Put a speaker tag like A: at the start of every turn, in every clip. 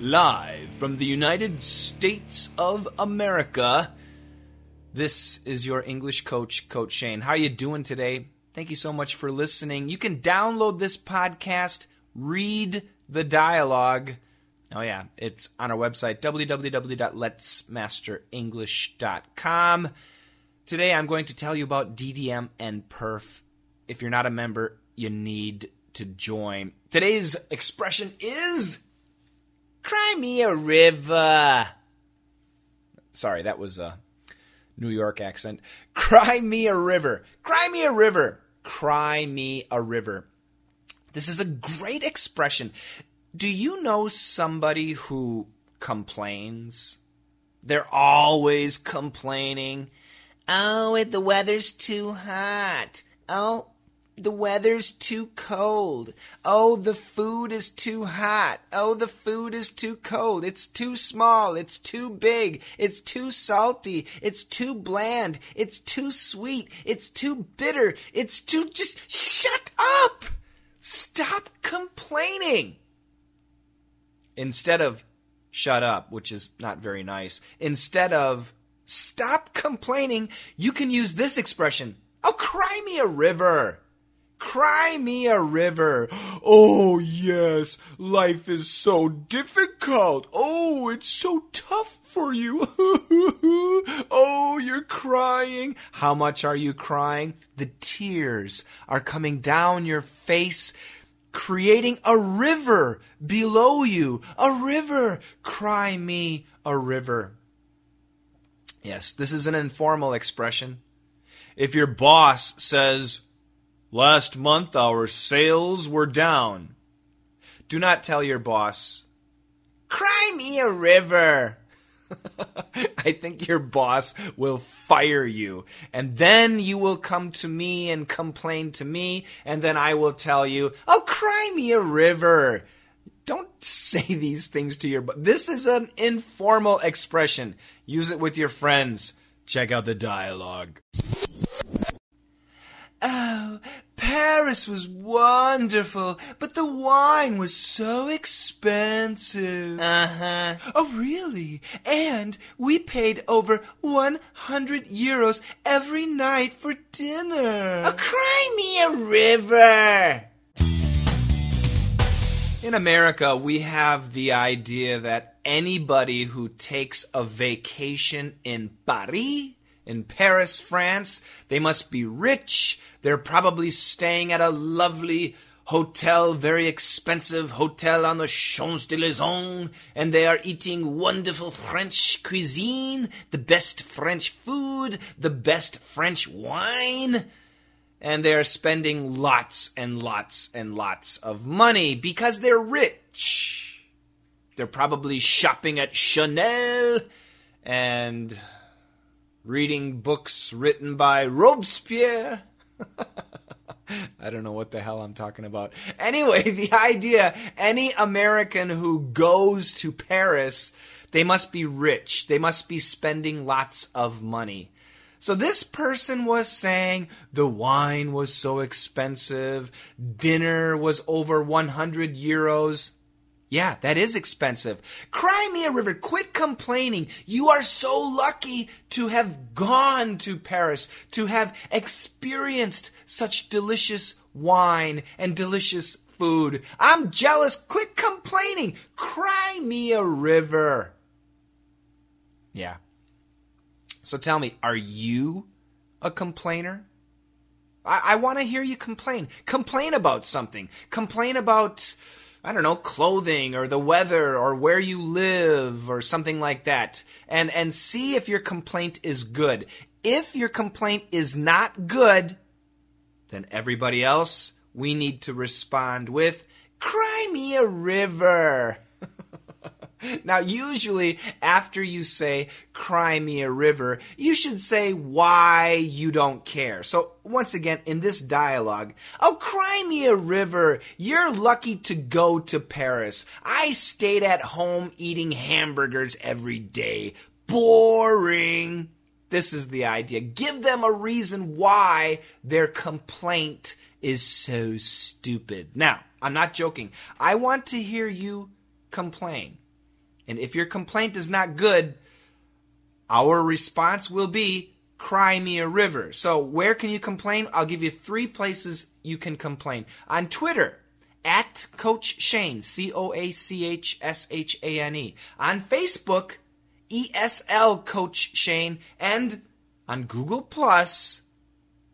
A: live from the United States of America. This is your English coach, Coach Shane. How are you doing today? Thank you so much for listening. You can download this podcast, read the dialogue. Oh, yeah, it's on our website, www.letsmasterenglish.com. Today I'm going to tell you about DDM and Perf. If you're not a member, you need to join. Today's expression is Cry me a river. Sorry, that was a New York accent. Cry me a river. Cry me a river. Cry me a river. This is a great expression. Do you know somebody who complains? They're always complaining. Oh, the weather's too hot. Oh, the weather's too cold. Oh, the food is too hot. Oh, the food is too cold. It's too small. It's too big. It's too salty. It's too bland. It's too sweet. It's too bitter. It's too just shut up. Stop complaining. Instead of shut up, which is not very nice, instead of stop complaining, you can use this expression. Oh, cry me a river. Cry me a river. Oh, yes, life is so difficult. Oh, it's so tough for you. oh, you're crying. How much are you crying? The tears are coming down your face, creating a river below you. A river. Cry me a river. Yes, this is an informal expression. If your boss says, Last month our sales were down. Do not tell your boss, Cry me a river. I think your boss will fire you. And then you will come to me and complain to me, and then I will tell you, Oh, cry me a river. Don't say these things to your boss. This is an informal expression. Use it with your friends. Check out the dialogue. Oh, Paris was wonderful, but the wine was so expensive. Uh huh. Oh, really? And we paid over 100 euros every night for dinner. Oh, cry me a river. In America, we have the idea that anybody who takes a vacation in Paris in Paris, France. They must be rich. They're probably staying at a lovely hotel, very expensive hotel on the Champs Elysees, and they are eating wonderful French cuisine, the best French food, the best French wine. And they are spending lots and lots and lots of money because they're rich. They're probably shopping at Chanel and reading books written by Robespierre. I don't know what the hell I'm talking about. Anyway, the idea any American who goes to Paris, they must be rich. They must be spending lots of money. So this person was saying the wine was so expensive, dinner was over 100 euros. Yeah, that is expensive. Cry me a river. Quit complaining. You are so lucky to have gone to Paris, to have experienced such delicious wine and delicious food. I'm jealous. Quit complaining. Cry me a river. Yeah. So tell me, are you a complainer? I, I want to hear you complain. Complain about something. Complain about I don't know, clothing or the weather or where you live or something like that. And and see if your complaint is good. If your complaint is not good, then everybody else we need to respond with cry me a river. Now, usually after you say cry me a river, you should say why you don't care. So once again, in this dialogue, oh, cry me a river. You're lucky to go to Paris. I stayed at home eating hamburgers every day. Boring. This is the idea. Give them a reason why their complaint is so stupid. Now, I'm not joking. I want to hear you complain. And if your complaint is not good, our response will be cry me a river. So, where can you complain? I'll give you three places you can complain. On Twitter, at Coach Shane, C O A C H S H A N E. On Facebook, ESL Coach Shane. And on Google Plus,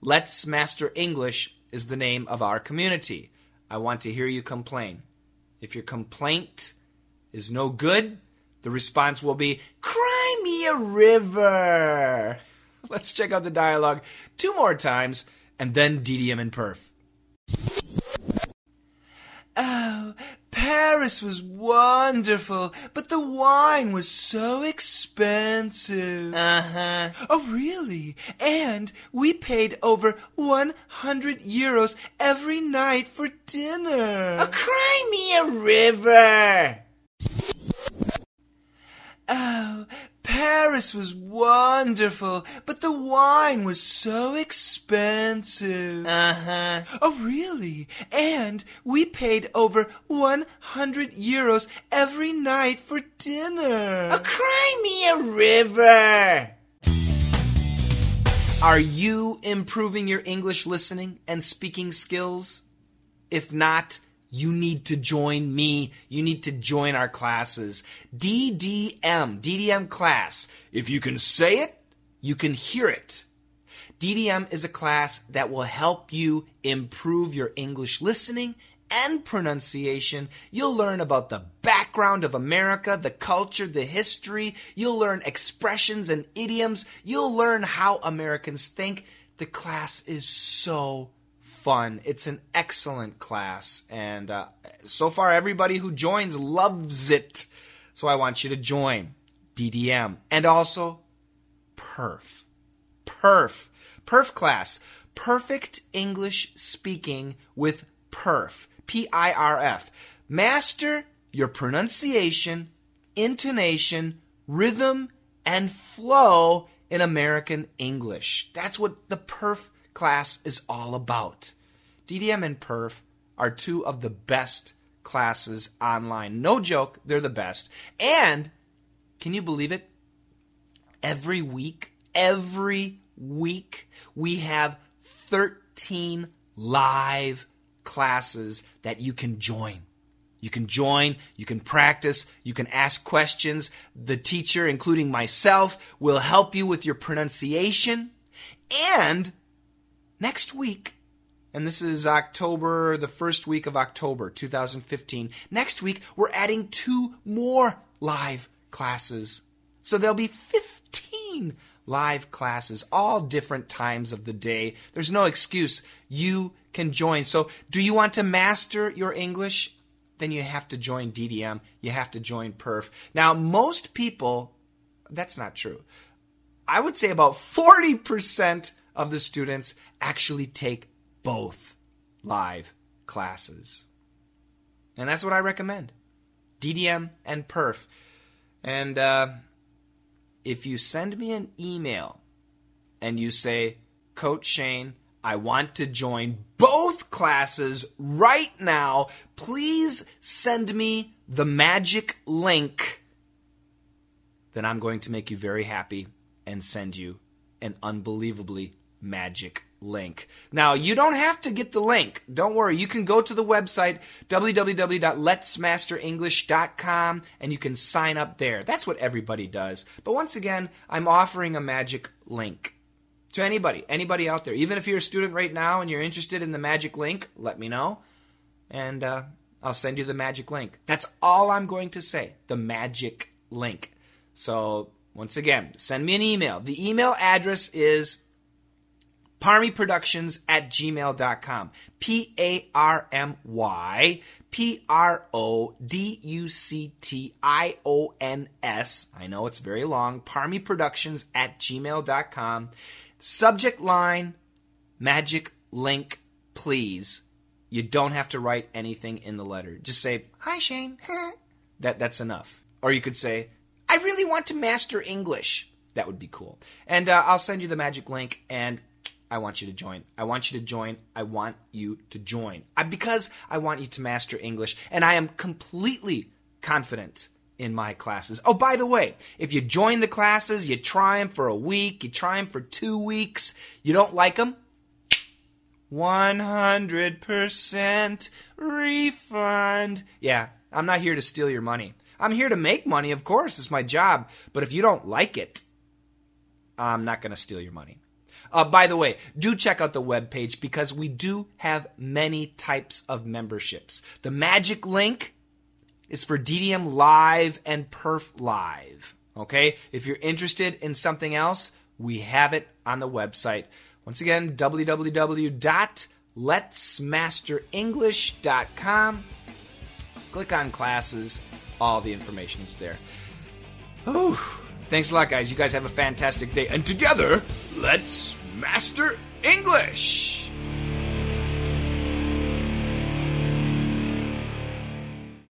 A: Let's Master English is the name of our community. I want to hear you complain. If your complaint is no good, the response will be, Cry me a river. Let's check out the dialogue two more times and then DDM and Perf. Oh, Paris was wonderful, but the wine was so expensive.
B: Uh huh.
A: Oh, really? And we paid over 100 euros every night for dinner.
B: Oh, cry me a river.
A: Oh, Paris was wonderful, but the wine was so expensive.
B: Uh huh.
A: Oh, really? And we paid over 100 euros every night for dinner.
B: Oh, cry me a river.
A: Are you improving your English listening and speaking skills? If not, you need to join me. You need to join our classes. DDM, DDM class. If you can say it, you can hear it. DDM is a class that will help you improve your English listening and pronunciation. You'll learn about the background of America, the culture, the history. You'll learn expressions and idioms. You'll learn how Americans think. The class is so fun. It's an excellent class. And uh, so far, everybody who joins loves it. So I want you to join DDM and also PERF. PERF. PERF class. Perfect English speaking with PERF. P I R F. Master your pronunciation, intonation, rhythm, and flow in American English. That's what the PERF class is all about. DDM and PERF are two of the best classes online. No joke, they're the best. And can you believe it? Every week, every week, we have 13 live classes that you can join. You can join, you can practice, you can ask questions. The teacher, including myself, will help you with your pronunciation. And next week, and this is October, the first week of October 2015, next week we're adding two more live classes. So there'll be 15 live classes, all different times of the day. There's no excuse. You can join. So, do you want to master your English? Then you have to join DDM. You have to join PERF. Now, most people, that's not true. I would say about 40% of the students actually take both live classes. And that's what I recommend DDM and PERF. And uh, if you send me an email and you say, Coach Shane, I want to join both classes right now, please send me the magic link. Then I'm going to make you very happy and send you an unbelievably magic link. Now, you don't have to get the link. Don't worry. You can go to the website www.letsmasterenglish.com and you can sign up there. That's what everybody does. But once again, I'm offering a magic link to anybody, anybody out there. Even if you're a student right now and you're interested in the magic link, let me know and uh, I'll send you the magic link. That's all I'm going to say. The magic link. So, once again, send me an email. The email address is Parmy Productions at gmail.com. P A R M Y P R O D U C T I O N S. I know it's very long. Parmy Productions at gmail.com. Subject line magic link, please. You don't have to write anything in the letter. Just say, Hi, Shane. that, that's enough. Or you could say, I really want to master English. That would be cool. And uh, I'll send you the magic link and I want you to join. I want you to join. I want you to join. I, because I want you to master English. And I am completely confident in my classes. Oh, by the way, if you join the classes, you try them for a week, you try them for two weeks, you don't like them, 100% refund. Yeah, I'm not here to steal your money. I'm here to make money, of course, it's my job. But if you don't like it, I'm not going to steal your money. Uh, by the way, do check out the webpage because we do have many types of memberships. The magic link is for DDM Live and Perf Live. Okay? If you're interested in something else, we have it on the website. Once again, www.letsmasterenglish.com. Click on classes. All the information is there. Ooh. Thanks a lot, guys. You guys have a fantastic day. And together, let's master English.